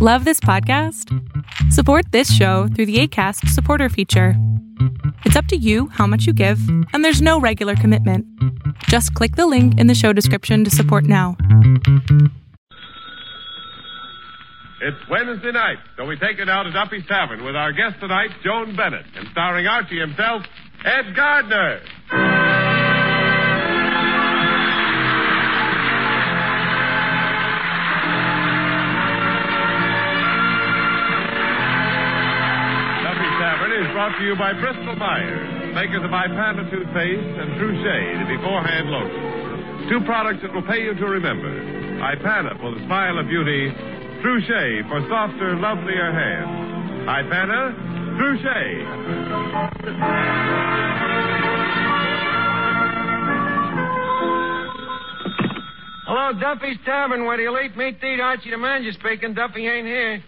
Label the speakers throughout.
Speaker 1: Love this podcast? Support this show through the ACAST supporter feature. It's up to you how much you give, and there's no regular commitment. Just click the link in the show description to support now.
Speaker 2: It's Wednesday night, so we take it out to Duffy's Tavern with our guest tonight, Joan Bennett, and starring Archie himself, Ed Gardner. You by Bristol Myers, makers of Ipana toothpaste and the beforehand lotion. Two products that will pay you to remember. Ipana for the smile of beauty, Trushay for softer, lovelier hands. Ipana, Trushay.
Speaker 3: Hello, Duffy's Tavern. Where do you eat meat to eat? Archie the manager speaking. Duffy ain't here.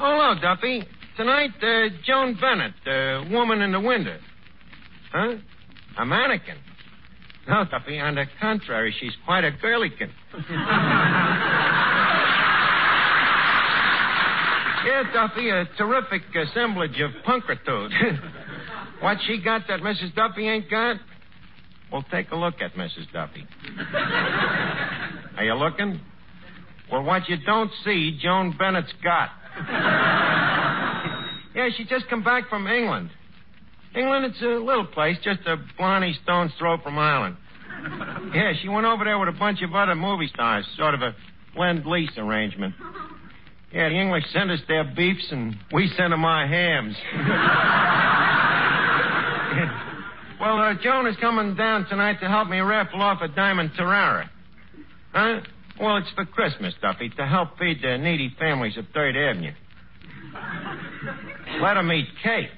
Speaker 3: Oh, hello, Duffy. Tonight, uh, Joan Bennett, uh, woman in the window. Huh? A mannequin. No, Duffy, on the contrary, she's quite a girlykin. yeah, Duffy, a terrific assemblage of punkertude. what she got that Mrs. Duffy ain't got? Well, take a look at Mrs. Duffy. Are you looking? Well, what you don't see, Joan Bennett's got. Yeah, she just come back from England. England, it's a little place, just a blarney stone's throw from Ireland. Yeah, she went over there with a bunch of other movie stars, sort of a lend-lease arrangement. Yeah, the English sent us their beefs, and we sent them our hams. well, uh, Joan is coming down tonight to help me raffle off a diamond Terrara. Huh? Well, it's for Christmas, Duffy, to help feed the needy families of Third Avenue. Let 'em eat cake.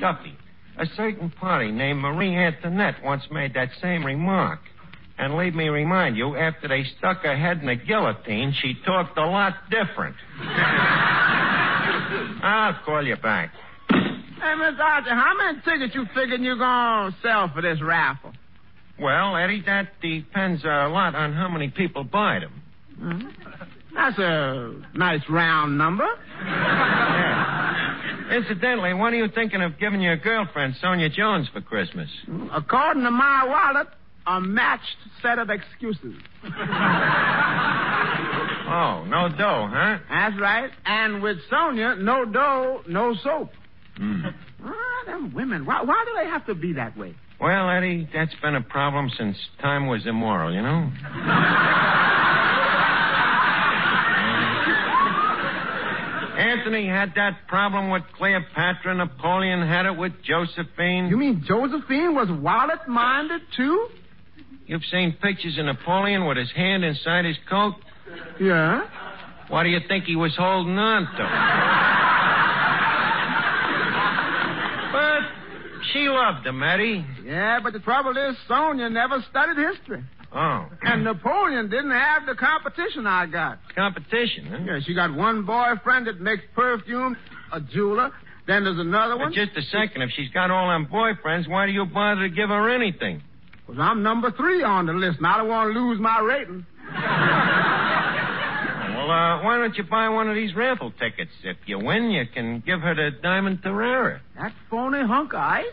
Speaker 3: Duffy, a certain party named Marie Antoinette once made that same remark. And leave me remind you, after they stuck her head in a guillotine, she talked a lot different. I'll call you back.
Speaker 4: Hey, Miss Archer, how many tickets you figuring you're going to sell for this raffle?
Speaker 3: Well, Eddie, that depends a lot on how many people buy them.
Speaker 4: Hmm? That's a nice round number.
Speaker 3: Yeah. Incidentally, what are you thinking of giving your girlfriend, Sonia Jones, for Christmas?
Speaker 4: According to my wallet, a matched set of excuses.
Speaker 3: Oh, no dough, huh?
Speaker 4: That's right. And with Sonia, no dough, no soap.
Speaker 3: Hmm.
Speaker 4: Ah, them women. Why, why do they have to be that way?
Speaker 3: Well, Eddie, that's been a problem since time was immoral, you know? Anthony had that problem with Cleopatra. Napoleon had it with Josephine.
Speaker 4: You mean Josephine was wallet minded too?
Speaker 3: You've seen pictures of Napoleon with his hand inside his coat?
Speaker 4: Yeah.
Speaker 3: What do you think he was holding on to? but she loved him, Eddie.
Speaker 4: Yeah, but the trouble is, Sonia never studied history.
Speaker 3: Oh.
Speaker 4: And Napoleon didn't have the competition I got.
Speaker 3: Competition, huh?
Speaker 4: Yeah, she got one boyfriend that makes perfume, a jeweler. Then there's another
Speaker 3: But
Speaker 4: one.
Speaker 3: just a second. If she's got all them boyfriends, why do you bother to give her anything?
Speaker 4: Because I'm number three on the list, and I don't want to lose my rating.
Speaker 3: Well, uh, why don't you buy one of these raffle tickets? If you win, you can give her the Diamond Terrara.
Speaker 4: That phony hunk of ice?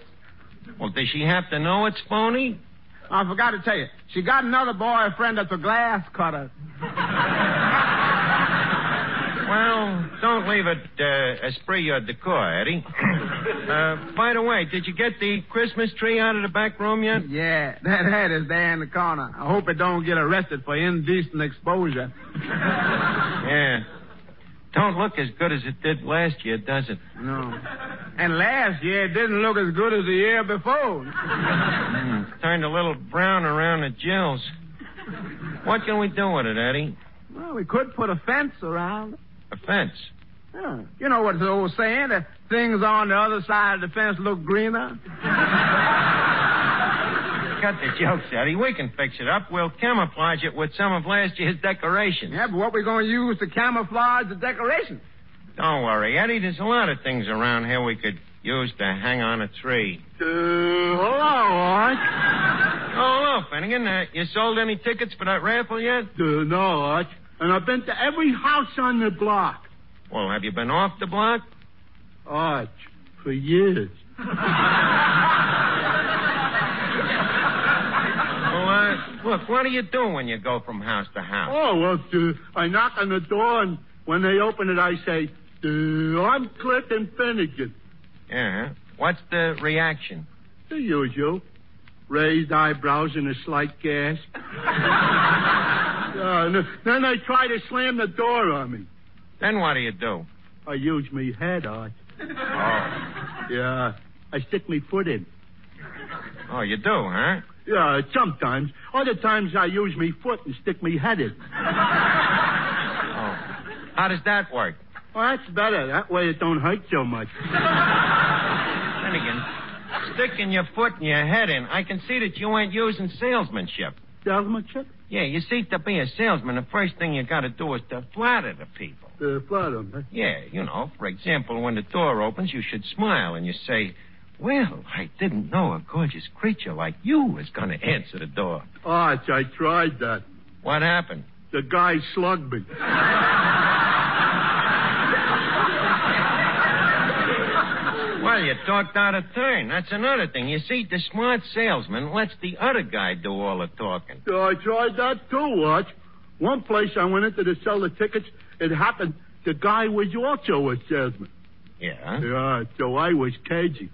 Speaker 3: Well, does she have to know it's phony?
Speaker 4: I forgot to tell you. She got another boyfriend that's a glass cutter.
Speaker 3: Well, don't leave it uh, esprit or decor, Eddie. uh, by the way, did you get the Christmas tree out of the back room yet?
Speaker 4: Yeah, that head is there in the corner. I hope it don't get arrested for indecent exposure.
Speaker 3: Yeah. Don't look as good as it did last year, does it?
Speaker 4: No. And last year it didn't look as good as the year before.
Speaker 3: Mm, it's turned a little brown around the gills. What can we do with it, Eddie?
Speaker 4: Well, we could put a fence around. it.
Speaker 3: A fence.
Speaker 4: Yeah. You know what the old saying? That things on the other side of the fence look greener.
Speaker 3: Cut the jokes, Eddie. We can fix it up. We'll camouflage it with some of last year's decorations.
Speaker 4: Yeah, but what we going to use to camouflage the decorations?
Speaker 3: Don't worry, Eddie. There's a lot of things around here we could use to hang on a tree.
Speaker 4: Uh, hello, Arch.
Speaker 3: Oh, hello, Finnegan. Uh, you sold any tickets for that raffle yet?
Speaker 4: Uh, no, Arch. And I've been to every house on the block.
Speaker 3: Well, have you been off the block?
Speaker 5: Arch, for years.
Speaker 3: Well, uh, look, what do you do when you go from house to house?
Speaker 5: Oh, well, uh, I knock on the door, and when they open it, I say, uh, I'm Clifton Finnegan.
Speaker 3: Yeah. What's the reaction?
Speaker 5: The usual. Raised eyebrows and a slight gasp. Uh, then they try to slam the door on me.
Speaker 3: Then what do you do?
Speaker 5: I use me head, Arch.
Speaker 3: Oh.
Speaker 5: Yeah, I stick me foot in.
Speaker 3: Oh, you do, huh?
Speaker 5: Yeah, sometimes. Other times I use me foot and stick me head in.
Speaker 3: Oh. How does that work?
Speaker 5: Well, that's better. That way it don't hurt so much.
Speaker 3: Finnegan, sticking your foot and your head in, I can see that you ain't using salesmanship.
Speaker 5: Salesmanship?
Speaker 3: Yeah, you see, to be a salesman, the first thing you gotta do is to flatter the people.
Speaker 5: Uh, flatter, them, huh?
Speaker 3: Yeah, you know, for example, when the door opens, you should smile and you say, Well, I didn't know a gorgeous creature like you was gonna answer the door.
Speaker 5: Arch, I tried that.
Speaker 3: What happened?
Speaker 5: The guy slugged me.
Speaker 3: Well, you talked out of turn. That's another thing. You see, the smart salesman lets the other guy do all the talking.
Speaker 5: I tried that too, Arch. One place I went into to sell the tickets, it happened the guy was also a salesman.
Speaker 3: Yeah?
Speaker 5: Yeah, so I was cagey.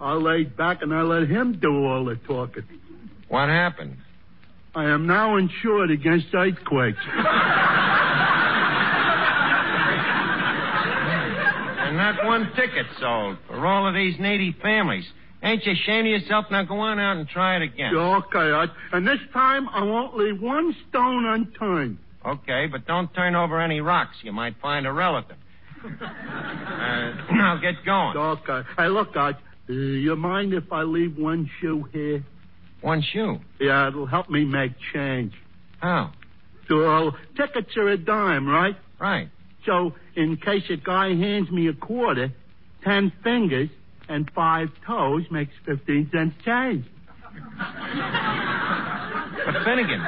Speaker 5: I laid back and I let him do all the talking.
Speaker 3: What happened?
Speaker 5: I am now insured against earthquakes.
Speaker 3: And not one ticket sold for all of these needy families. Ain't you ashamed of yourself? Now go on out and try it again.
Speaker 5: okay, Arch. And this time I won't leave one stone unturned.
Speaker 3: Okay, but don't turn over any rocks. You might find a relative. uh, now get going.
Speaker 5: Okay. Hey, look, Arch. Uh, you mind if I leave one shoe here?
Speaker 3: One shoe.
Speaker 5: Yeah, it'll help me make change.
Speaker 3: How?
Speaker 5: So tickets are a dime, right?
Speaker 3: right.
Speaker 5: So in case a guy hands me a quarter, ten fingers and five toes makes fifteen cents change.
Speaker 3: But Finnegan,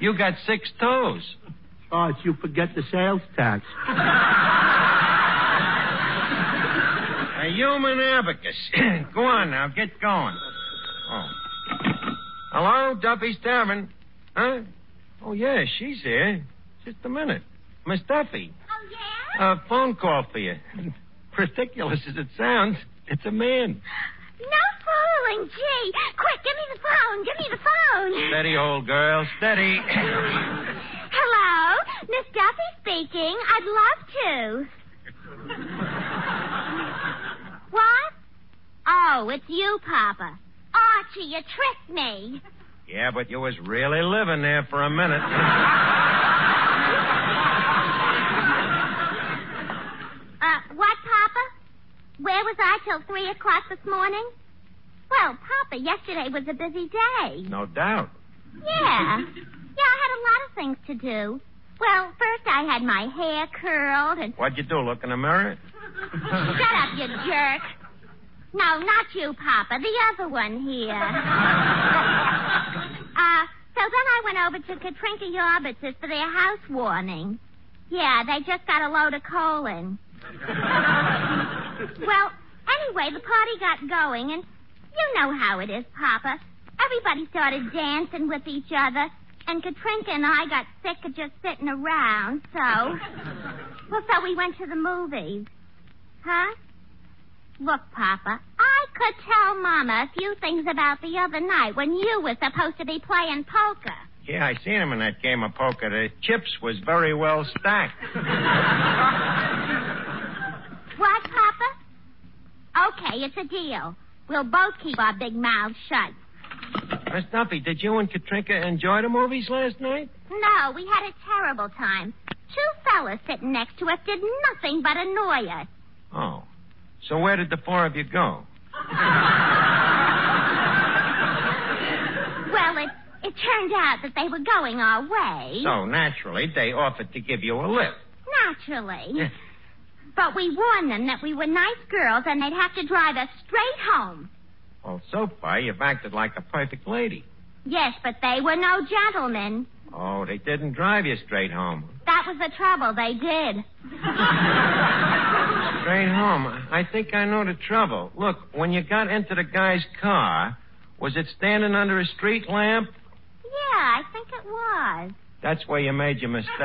Speaker 3: you got six toes.
Speaker 5: Arch, you forget the sales tax.
Speaker 3: A human abacus. Go on now, get going. Oh. Hello, Duffy's Tavern. Huh? Oh, yeah, she's here. Just a minute. Miss Duffy.
Speaker 6: Oh, yeah?
Speaker 3: A phone call for you. Ridiculous as it sounds, it's a man.
Speaker 6: No fooling, gee. Quick, give me the phone. Give me the phone.
Speaker 3: Steady, old girl, steady.
Speaker 6: Hello, Miss Duffy speaking. I'd love to. What? Oh, it's you, Papa. Archie, you tricked me.
Speaker 3: yeah, but you was really living there for a minute.
Speaker 6: Uh, what, Papa? Where was I till three o'clock this morning? Well, Papa, yesterday was a busy day.
Speaker 3: no doubt.
Speaker 6: Yeah. Yeah, I had a lot of things to do. Well, first I had my hair curled and.
Speaker 3: What'd you do, look in the mirror?
Speaker 6: Shut up, you jerk. No, not you, Papa. The other one here. uh, so then I went over to Katrinka Yorbitz's for their house warming. Yeah, they just got a load of coal in. well, anyway, the party got going, and you know how it is, Papa. Everybody started dancing with each other, and Katrinka and I got sick of just sitting around, so. Well, so we went to the movies. Huh? Look, Papa, I could tell Mama a few things about the other night when you were supposed to be playing poker.
Speaker 3: Yeah, I seen him in that game of poker. The chips was very well stacked.
Speaker 6: What, Papa? Okay, it's a deal. We'll both keep our big mouths shut.
Speaker 3: Miss Duffy, did you and Katrinka enjoy the movies last night?
Speaker 6: No, we had a terrible time. Two fellas sitting next to us did nothing but annoy us.
Speaker 3: Oh. So where did the four of you go?
Speaker 6: Well, it, it turned out that they were going our way.
Speaker 3: So naturally, they offered to give you a lift.
Speaker 6: Naturally. But we warned them that we were nice girls and they'd have to drive us straight home.
Speaker 3: Well, so far you've acted like a perfect lady.
Speaker 6: Yes, but they were no gentlemen.
Speaker 3: Oh, they didn't drive you straight home.
Speaker 6: That was the trouble. They did.
Speaker 3: Straight home. I think I know the trouble. Look, when you got into the guy's car, was it standing under a street lamp?
Speaker 6: Yeah, I think it was.
Speaker 3: That's where you made your mistake.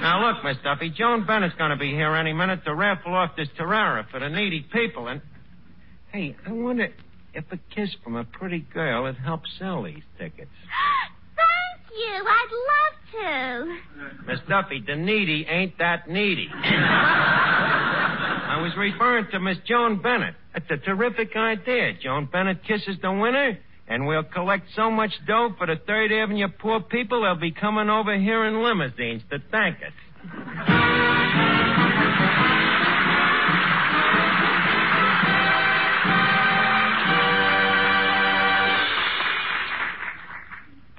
Speaker 3: now, look, Miss Duffy, Joan Bennett's going to be here any minute to raffle off this Terrara for the needy people. And, hey, I wonder if a kiss from a pretty girl would help sell these tickets.
Speaker 6: You. I'd love to.
Speaker 3: Miss Duffy, the needy ain't that needy. I was referring to Miss Joan Bennett. It's a terrific idea. Joan Bennett kisses the winner, and we'll collect so much dough for the Third Avenue poor people they'll be coming over here in limousines to thank us.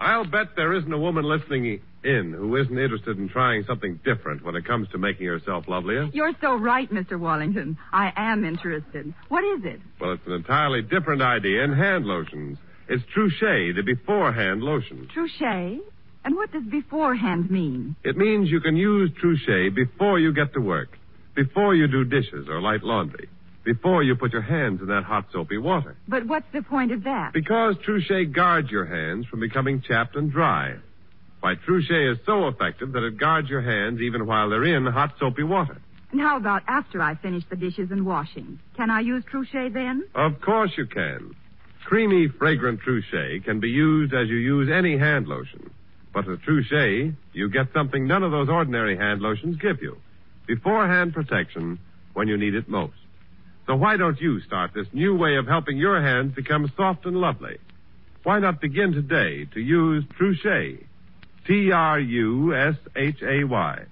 Speaker 2: I'll bet there isn't a woman listening in who isn't interested in trying something different when it comes to making herself lovelier. Eh?
Speaker 7: You're so right, Mr. Wallington. I am interested. What is it?
Speaker 2: Well, it's an entirely different idea in hand lotions. It's Trushay, the beforehand lotion.
Speaker 7: Trushay? And what does beforehand mean?
Speaker 2: It means you can use Trushay before you get to work, before you do dishes or light laundry, before you put your hands in that hot soapy water.
Speaker 7: But what's the point of that?
Speaker 2: Because Trushay guards your hands from becoming chapped and dry. Why, Trushay is so effective that it guards your hands even while they're in hot soapy water.
Speaker 7: And how about after I finish the dishes and washing? Can I use Trushay then?
Speaker 2: Of course you can. Creamy, fragrant Trushay can be used as you use any hand lotion. But with Trushay, you get something none of those ordinary hand lotions give you. Beforehand protection when you need it most. So why don't you start this new way of helping your hands become soft and lovely? Why not begin today to use Trushay? T R U S H A Y.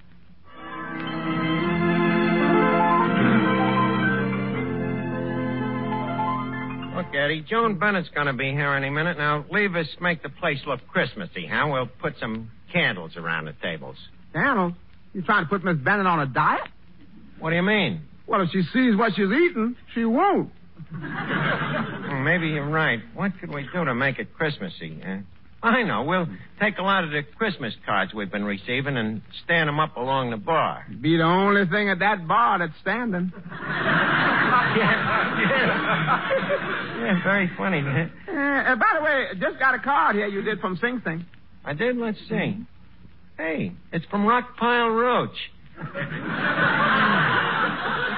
Speaker 3: Look, Eddie, Joan Bennett's going to be here any minute. Now, leave us make the place look Christmassy, huh? We'll put some candles around the tables.
Speaker 4: Daniel, you trying to put Miss Bennett on a diet?
Speaker 3: What do you mean?
Speaker 4: Well, if she sees what she's eating, she won't.
Speaker 3: Hmm, maybe you're right. What could we do to make it Christmassy? Eh? I know. We'll take a lot of the Christmas cards we've been receiving and stand them up along the bar.
Speaker 4: Be the only thing at that bar that's standing.
Speaker 3: yeah, yeah. yeah, very funny. man.
Speaker 4: Uh, uh, by the way, just got a card here you did from Sing Sing.
Speaker 3: I did. Let's see. Hey, it's from Rockpile Roach.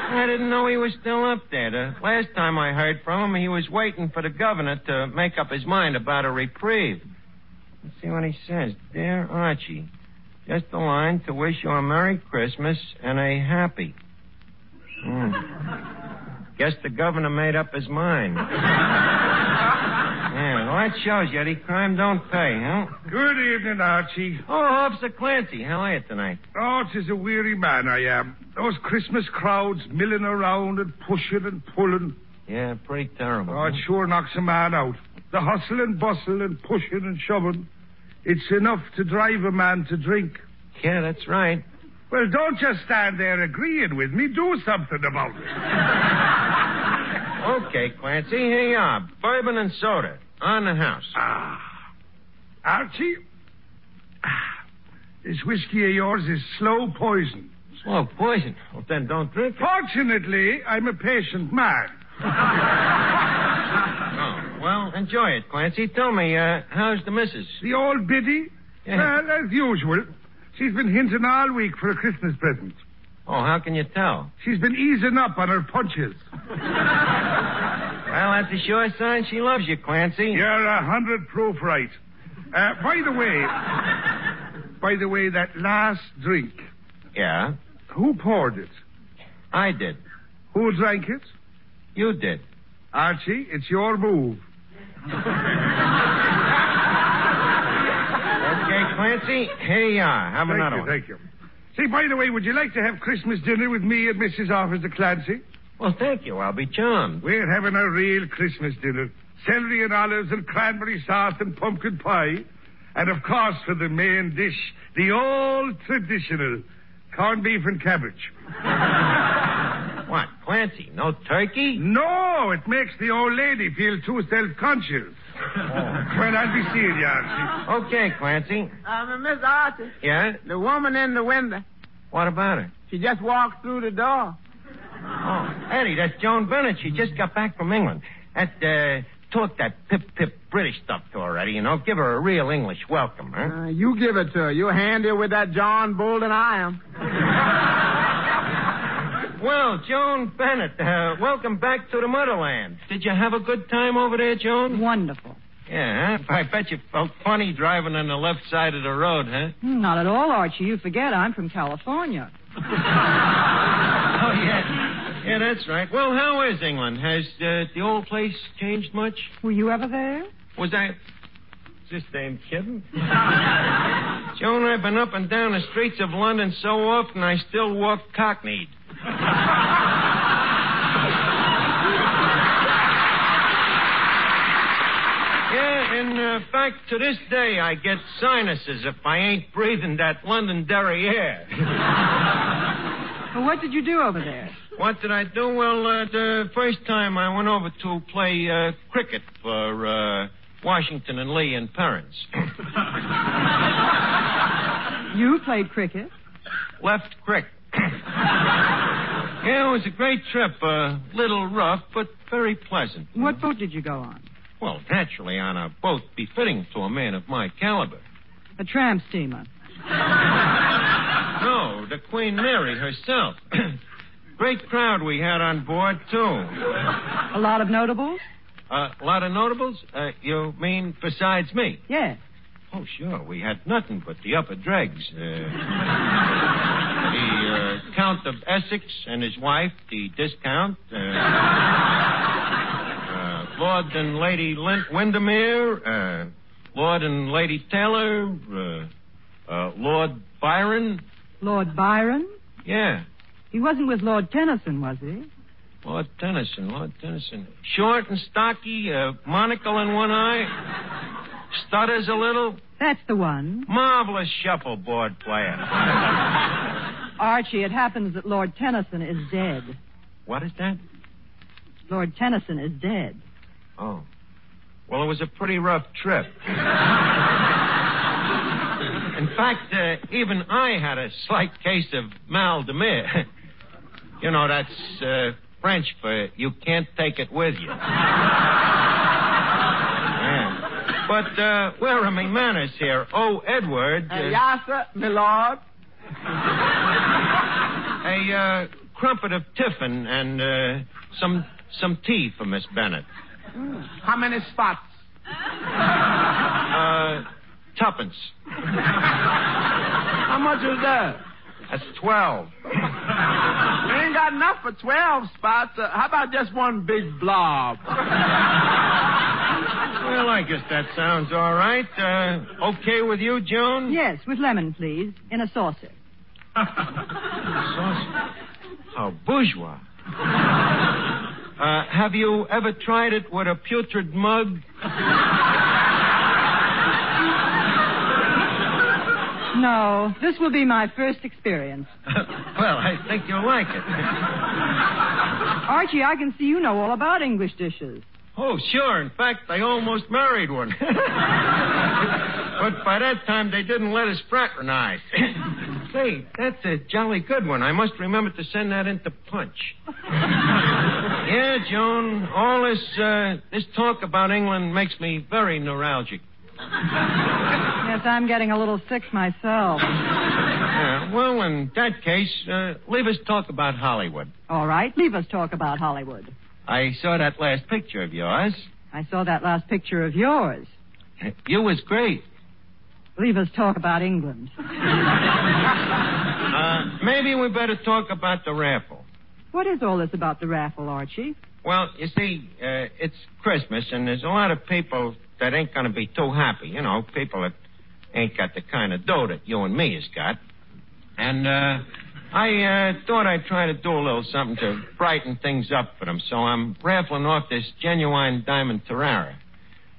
Speaker 3: I didn't know he was still up there. The last time I heard from him, he was waiting for the governor to make up his mind about a reprieve. Let's see what he says. Dear Archie, just a line to wish you a Merry Christmas and a happy. Hmm. Guess the governor made up his mind. Well, that shows you. Crime don't pay, huh?
Speaker 8: Good evening, Archie.
Speaker 3: Oh, Officer Clancy, how are you tonight?
Speaker 8: Oh, 'tis a weary man I am. Those Christmas crowds milling around and pushing and pulling.
Speaker 3: Yeah, pretty terrible.
Speaker 8: Oh, it sure knocks a man out. The hustle and bustle and pushing and shoving. It's enough to drive a man to drink.
Speaker 3: Yeah, that's right.
Speaker 8: Well, don't just stand there agreeing with me. Do something about it.
Speaker 3: Okay, Clancy, here you are. Bourbon and soda. On the house.
Speaker 8: Ah. Archie? Ah. This whiskey of yours is slow poison.
Speaker 3: Slow poison. Well, then don't drink it.
Speaker 8: Fortunately, I'm a patient man.
Speaker 3: Oh, well, enjoy it, Clancy. Tell me, uh, how's the missus?
Speaker 8: The old biddy?
Speaker 3: Yeah.
Speaker 8: Well, as usual. She's been hinting all week for a Christmas present.
Speaker 3: Oh, how can you tell?
Speaker 8: She's been easing up on her punches.
Speaker 3: Well, that's a sure sign she loves you, Clancy.
Speaker 8: You're a hundred proof right. Uh, by the way, by the way, that last drink,
Speaker 3: Yeah,
Speaker 8: who poured it?
Speaker 3: I did.
Speaker 8: Who drank it?
Speaker 3: You did.
Speaker 8: Archie, it's your move.
Speaker 3: Okay, Clancy, here you are. Have
Speaker 8: thank
Speaker 3: another
Speaker 8: you,
Speaker 3: one.
Speaker 8: thank you. Say, by the way, would you like to have Christmas dinner with me and Mrs. Officer Clancy?
Speaker 3: Well, thank you. I'll be charmed.
Speaker 8: We're having a real Christmas dinner. Celery and olives and cranberry sauce and pumpkin pie. And of course, for the main dish, the old traditional corned beef and cabbage.
Speaker 3: What, Clancy? No turkey?
Speaker 8: No, No, it makes the old lady feel too self-conscious. Well, I'll be seeing you, Archie.
Speaker 3: Okay, Clancy.
Speaker 4: Uh, Miss Archie,
Speaker 3: Yeah?
Speaker 4: the woman in the window,
Speaker 3: What about her?
Speaker 4: she just walked through the door.
Speaker 3: Eddie, that's Joan Bennett. She just got back from England. That, uh, talk that pip-pip British stuff to her, Eddie, you know. Give her a real English welcome, huh?
Speaker 4: Uh, you give it to her. You're handier with that John Bull than I am.
Speaker 3: Well, Joan Bennett, uh, welcome back to the motherland. Did you have a good time over there, Joan?
Speaker 7: Wonderful.
Speaker 3: Yeah. I bet you felt funny driving on the left side of the road, huh?
Speaker 7: Not at all, Archie. You forget I'm from California.
Speaker 3: Oh, yeah. Yeah, that's right. Well, how is England? Has uh, the old place changed much?
Speaker 7: Were you ever there?
Speaker 3: Was I... Just damn kidding. Joan, I've been up and down the streets of London so often I still walk cockneyed. Yeah, in uh, fact, to this day, I get sinuses if I ain't breathing that Londonderry air.
Speaker 7: Well, what did you do over there?
Speaker 3: What did I do? Well, uh, the first time I went over to play uh, cricket for uh, Washington and Lee and Perrins.
Speaker 7: You played cricket.
Speaker 3: Left crick. yeah, it was a great trip. A little rough, but very pleasant.
Speaker 7: What boat did you go on?
Speaker 3: Well, naturally, on a boat befitting to a man of my caliber.
Speaker 7: A tramp steamer.
Speaker 3: No, the Queen Mary herself. Great crowd we had on board, too.
Speaker 7: A lot of notables?
Speaker 3: Uh, a lot of notables? Uh, you mean besides me?
Speaker 7: Yes.
Speaker 3: Oh, sure. We had nothing but the upper dregs. Uh, the uh, Count of Essex and his wife, the Discount. Uh, uh, Lord and Lady Lin- Windermere. Uh, Lord and Lady Taylor. Uh, uh, Lord Byron.
Speaker 7: Lord Byron?
Speaker 3: Yeah.
Speaker 7: He wasn't with Lord Tennyson, was he?
Speaker 3: Lord Tennyson, Lord Tennyson. Short and stocky, uh, monocle in one eye, stutters a little.
Speaker 7: That's the one.
Speaker 3: Marvelous shuffleboard player.
Speaker 7: Archie, it happens that Lord Tennyson is dead.
Speaker 3: What is that?
Speaker 7: Lord Tennyson is dead.
Speaker 3: Oh. Well, it was a pretty rough trip. In fact, uh, even I had a slight case of mal de mer. You know, that's uh, French for you can't take it with you. Yeah. But uh, where are my manners here? Oh, Edward.
Speaker 4: Uh,
Speaker 3: Uh,
Speaker 4: yes, sir, my lord.
Speaker 3: A uh, crumpet of tiffin and uh, some some tea for Miss Bennett.
Speaker 4: How many spots?
Speaker 3: Uh, tuppence.
Speaker 4: How much is that?
Speaker 3: That's twelve.
Speaker 4: We ain't got enough for 12 spots. Uh, how about just one big blob?
Speaker 3: Well, I guess that sounds all right. Uh, okay with you, Joan?
Speaker 7: Yes, with lemon, please, in a saucer.
Speaker 3: saucer? How bourgeois. Uh, have you ever tried it with a putrid mug?
Speaker 7: No, this will be my first experience.
Speaker 3: well, I think you'll like it.
Speaker 7: Archie, I can see you know all about English dishes.
Speaker 3: Oh, sure. In fact, I almost married one. but by that time, they didn't let us fraternize. Say, that's a jolly good one. I must remember to send that into Punch. yeah, Joan, all this uh, this talk about England makes me very neuralgic.
Speaker 7: Yes, I'm getting a little sick myself.
Speaker 3: Yeah, well, in that case, uh, leave us talk about Hollywood.
Speaker 7: All right, leave us talk about Hollywood.
Speaker 3: I saw that last picture of yours.
Speaker 7: I saw that last picture of yours.
Speaker 3: You was great.
Speaker 7: Leave us talk about England.
Speaker 3: Uh, maybe we better talk about the raffle.
Speaker 7: What is all this about the raffle, Archie?
Speaker 3: Well, you see, uh, it's Christmas, and there's a lot of people that ain't going to be too happy. You know, people that ain't got the kind of dough that you and me has got. And uh, I uh, thought I'd try to do a little something to brighten things up for them. So I'm raffling off this genuine diamond Tarara.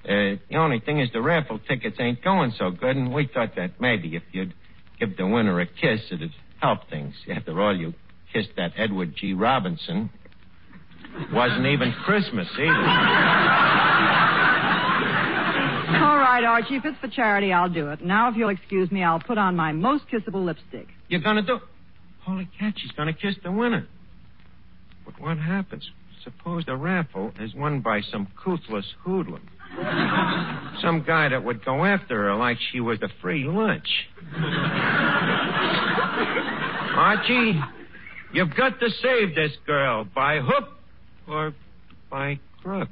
Speaker 3: Uh, the only thing is the raffle tickets ain't going so good, and we thought that maybe if you'd give the winner a kiss, it'd help things. After all, you kissed that Edward G. Robinson. Wasn't even Christmas either.
Speaker 7: All right, Archie. If it's for charity, I'll do it. Now, if you'll excuse me, I'll put on my most kissable lipstick.
Speaker 3: You're gonna do. Holy cat, she's gonna kiss the winner. But what happens? Suppose the raffle is won by some couthless hoodlum. Some guy that would go after her like she was a free lunch. Archie, you've got to save this girl by hook or by crook.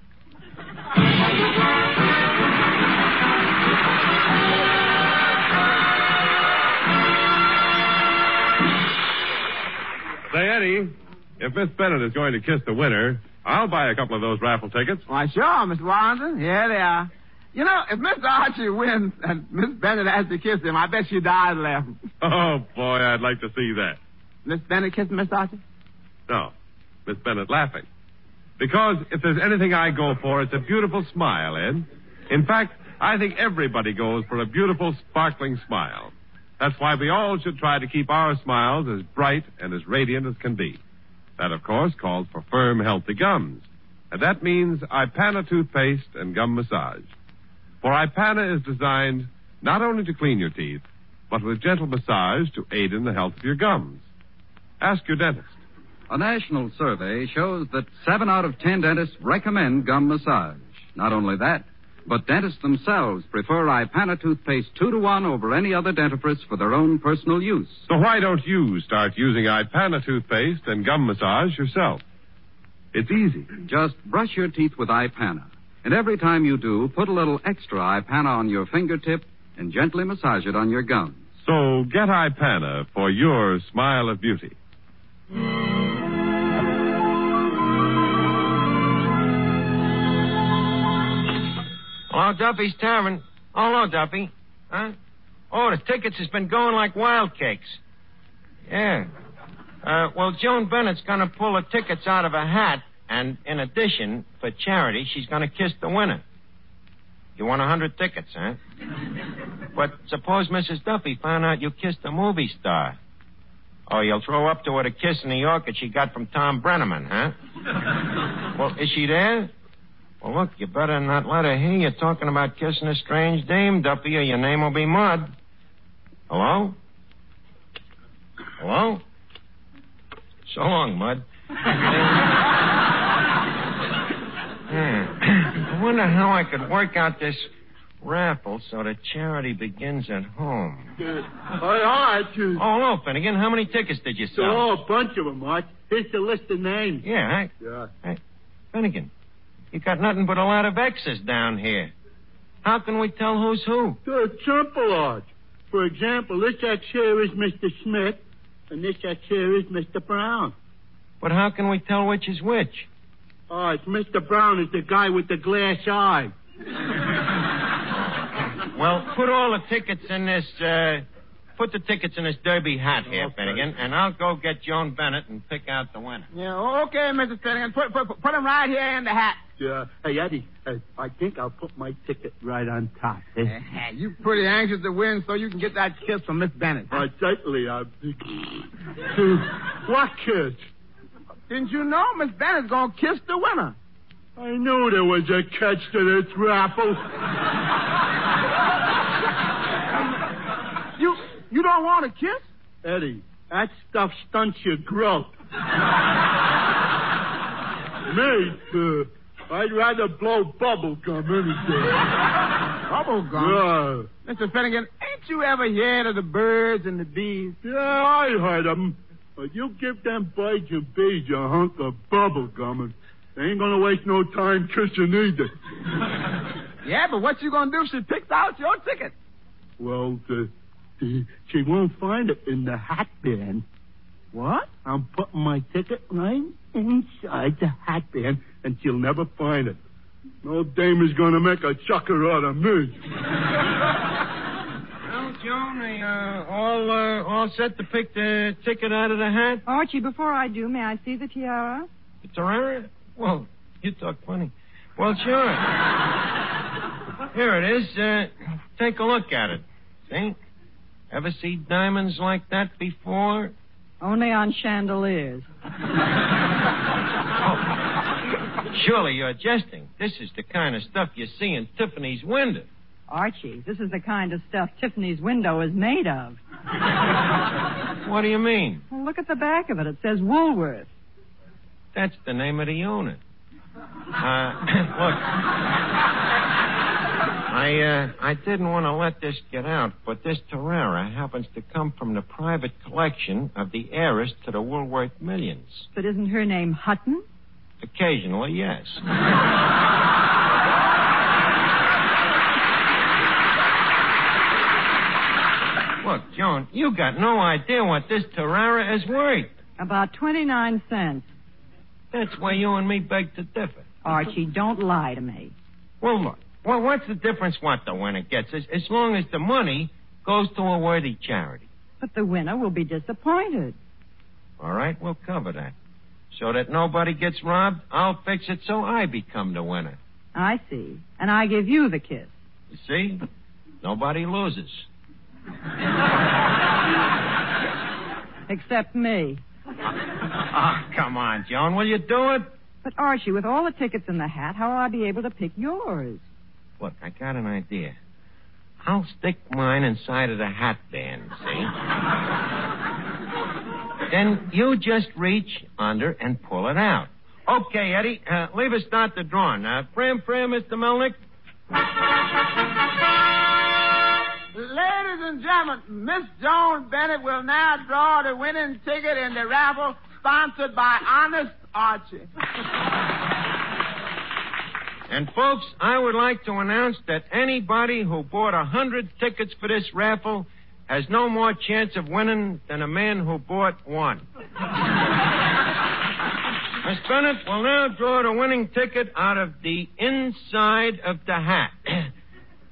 Speaker 2: Say, Eddie, if Miss Bennett is going to kiss the winner, I'll buy a couple of those raffle tickets.
Speaker 4: Why, sure, Mr. Wallington. Here they are. You know, if Mr. Archie wins and Miss Bennett has to kiss him, I bet she dies laughing.
Speaker 2: Oh, boy, I'd like to see that.
Speaker 4: Miss Bennett kissing Mr. Archie?
Speaker 2: No, Miss Bennett laughing. Because if there's anything I go for, it's a beautiful smile, Ed. In fact, I think everybody goes for a beautiful, sparkling smile. That's why we all should try to keep our smiles as bright and as radiant as can be. That, of course, calls for firm, healthy gums. And that means Ipana toothpaste and gum massage. For Ipana is designed not only to clean your teeth, but with gentle massage to aid in the health of your gums. Ask your dentist.
Speaker 9: A national survey shows that seven out of ten dentists recommend gum massage. Not only that, but dentists themselves prefer Ipana toothpaste two to one over any other dentifrice for their own personal use.
Speaker 2: So why don't you start using Ipana toothpaste and gum massage yourself? It's easy.
Speaker 9: Just brush your teeth with Ipana. And every time you do, put a little extra Ipana on your fingertip and gently massage it on your gums.
Speaker 2: So get Ipana for your smile of beauty.
Speaker 3: Hello, Duffy's Tavern. Oh, hello, Duffy. Huh? Oh, the tickets has been going like wild cakes. Yeah. Uh, well, Joan Bennett's gonna pull the tickets out of a hat, and in addition, for charity, she's gonna kiss the winner. You want a hundred tickets, huh? but suppose Mrs. Duffy found out you kissed a movie star. Oh, you'll throw up to her the kiss in New York that she got from Tom Breneman, huh? well, is she there? Well, look, you better not let her hear you talking about kissing a strange dame, Duffy, or your name will be Mud. Hello? Hello? So long, Mud. Hmm. I wonder how I could work out this raffle so that charity begins at home. Good.
Speaker 5: All right.
Speaker 3: Oh, hello, Finnegan. How many tickets did you sell?
Speaker 5: Oh, a bunch of them, Arch. Here's the list of names.
Speaker 3: Yeah, I,
Speaker 5: Yeah.
Speaker 3: Hey, Finnegan, you got nothing but a lot of X's down here. How can we tell who's who?
Speaker 5: It's simple, Arch. For example, this X here is Mr. Smith, and this X here is Mr. Brown.
Speaker 3: But how can we tell which is which?
Speaker 5: Oh, it's Mr. Brown is the guy with the glass eye.
Speaker 3: Well, put all the tickets in this, uh, put the tickets in this derby hat here,
Speaker 5: Okay.
Speaker 3: Finnegan, and I'll go get Joan Bennett and pick out the winner.
Speaker 4: Yeah, okay, Mr. Finnegan. Put, put, put, put him right here in the hat.
Speaker 5: Yeah. Hey, Eddie, uh, I think I'll put my ticket right on top. eh?
Speaker 4: you pretty anxious to win so you can get that kiss from Miss Bennett. huh?
Speaker 5: Uh, certainly, uh, to what kiss?
Speaker 4: Didn't you know Miss Bennett's gonna kiss the winner?
Speaker 5: I knew there was a catch to this raffle.
Speaker 4: You you don't want to kiss?
Speaker 5: Eddie, that stuff stunts your growth. Me, uh, I'd rather blow bubble gum any day.
Speaker 4: Bubble gum.
Speaker 5: Yeah,
Speaker 4: Mr. Finnegan, ain't you ever heard of the birds and the bees?
Speaker 5: yeah, I heard 'em. But you give them birds and bees a hunk of bubble gum, and they ain't gonna waste no time kissing either.
Speaker 4: Yeah, but what you gonna do if she picks out your ticket?
Speaker 5: Well, the, the, she won't find it in the hat bin.
Speaker 4: What?
Speaker 5: I'm putting my ticket right inside the hat bin, and she'll never find it. No dame is going to make a chucker out of me.
Speaker 3: Well, Joan, are you, uh, all, uh, all set to pick the ticket out of the hat?
Speaker 7: Archie, before I do, may I see the tiara?
Speaker 3: The tiara? Well, you talk funny. Well, sure. Here it is. Uh, take a look at it. See? Ever see diamonds like that before?
Speaker 7: Only on chandeliers.
Speaker 3: Oh. Surely you're jesting. This is the kind of stuff you see in Tiffany's window.
Speaker 7: Archie, this is the kind of stuff Tiffany's window is made of.
Speaker 3: What do you mean?
Speaker 7: Well, look at the back of it. It says Woolworth.
Speaker 3: That's the name of the owner. Uh, look. I, uh, I didn't want to let this get out, but this Terrera happens to come from the private collection of the heiress to the Woolworth millions.
Speaker 7: But isn't her name Hutton?
Speaker 3: Occasionally, yes. Look, Joan, you got no idea what this Terrera is worth.
Speaker 7: About 29 cents.
Speaker 3: That's where you and me beg to differ.
Speaker 7: Archie, don't lie to me.
Speaker 3: Well, look. Well, what's the difference what the winner gets, as, as long as the money goes to a worthy charity?
Speaker 7: But the winner will be disappointed.
Speaker 3: All right, we'll cover that. So that nobody gets robbed, I'll fix it so I become the winner.
Speaker 7: I see. And I give you the kiss.
Speaker 3: You see? Nobody loses.
Speaker 7: Except me.
Speaker 3: Ah, come on, Joan. Will you do it?
Speaker 7: But Archie, with all the tickets in the hat, how will I be able to pick yours?
Speaker 3: Look, I got an idea. I'll stick mine inside of the hat band, see? then you just reach under and pull it out. Okay, Eddie, uh, leave us start the drawing. Uh, frame, frame, Mr. Melnick.
Speaker 4: Ladies and gentlemen, Miss Joan Bennett will now draw the winning ticket in the raffle sponsored by Honest Archie.
Speaker 3: And folks, I would like to announce that anybody who bought a hundred tickets for this raffle has no more chance of winning than a man who bought one. Miss Bennett will now draw the winning ticket out of the inside of the hat.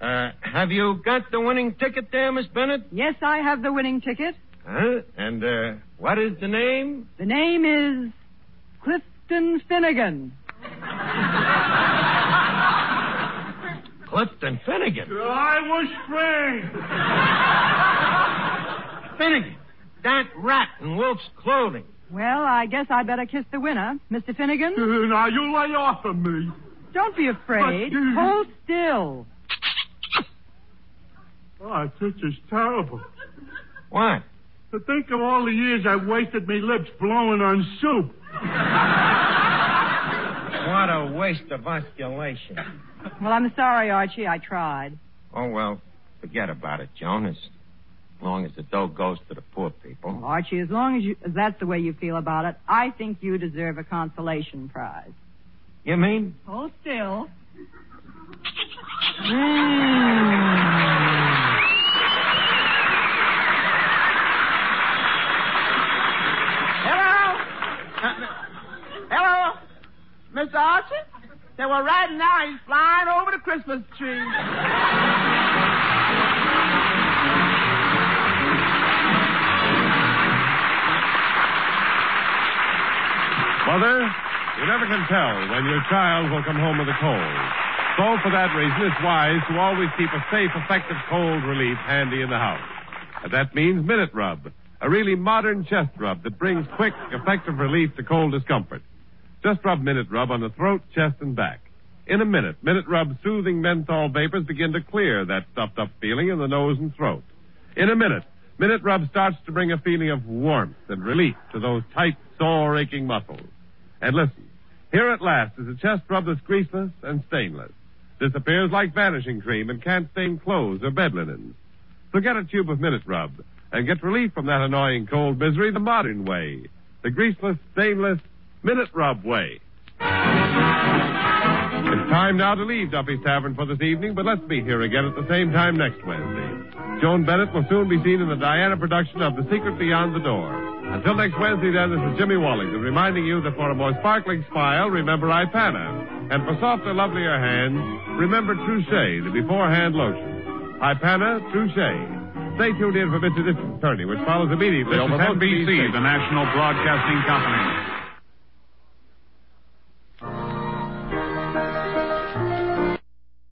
Speaker 3: Uh, have you got the winning ticket there, Miss Bennett?
Speaker 7: Yes, I have the winning ticket.
Speaker 3: Huh? And uh, what is the name?
Speaker 7: The name is Clifton Finnegan.
Speaker 3: Clifton Finnegan.
Speaker 5: I was framed.
Speaker 3: Finnegan. That rat in wolf's clothing.
Speaker 7: Well, I guess I better kiss the winner. Mr. Finnegan?
Speaker 5: now you lay off of me.
Speaker 7: Don't be afraid.
Speaker 5: But you-
Speaker 7: Hold still.
Speaker 5: Oh, this is terrible.
Speaker 3: What?
Speaker 5: To think of all the years I wasted me lips blowing on soup.
Speaker 3: What a waste of osculation.
Speaker 7: Well, I'm sorry, Archie. I tried.
Speaker 3: Oh, well, forget about it, Joan. As long as the dough goes to the poor people.
Speaker 7: Archie, as long as, you, as that's the way you feel about it, I think you deserve a consolation prize.
Speaker 3: You mean?
Speaker 7: Hold still.
Speaker 4: Hello? Mr. Archer? Say, well, right now he's flying over the Christmas tree.
Speaker 2: Mother, you never can tell when your child will come home with a cold. So, for that reason, it's wise to always keep a safe, effective cold relief handy in the house. And that means Minit-Rub, a really modern chest rub that brings quick, effective relief to cold discomfort. Just rub Minit-Rub on the throat, chest, and back. In a minute, Minit-Rub's soothing menthol vapors begin to clear that stuffed up feeling in the nose and throat. In a minute, Minit-Rub starts to bring a feeling of warmth and relief to those tight, sore, aching muscles. And listen, here at last is a chest rub that's greaseless and stainless. Disappears like vanishing cream and can't stain clothes or bed linens. So get a tube of Minit-Rub and get relief from that annoying cold misery the modern way. The greaseless, stainless, Minit-Rub way. It's time now to leave Duffy's Tavern for this evening, but let's be here again at the same time next Wednesday. Joan Bennett will soon be seen in the Diana production of The Secret Beyond the Door. Until next Wednesday, then, this is Jimmy Wallington reminding you that for a more sparkling smile, remember Ipana. And for softer, lovelier hands, remember Trushay, the beforehand lotion. Ipana Trushay. Stay tuned in for Mr. District Attorney, which follows immediately.
Speaker 10: From
Speaker 2: This is
Speaker 10: NBC,
Speaker 2: NBC.
Speaker 10: the national broadcasting company.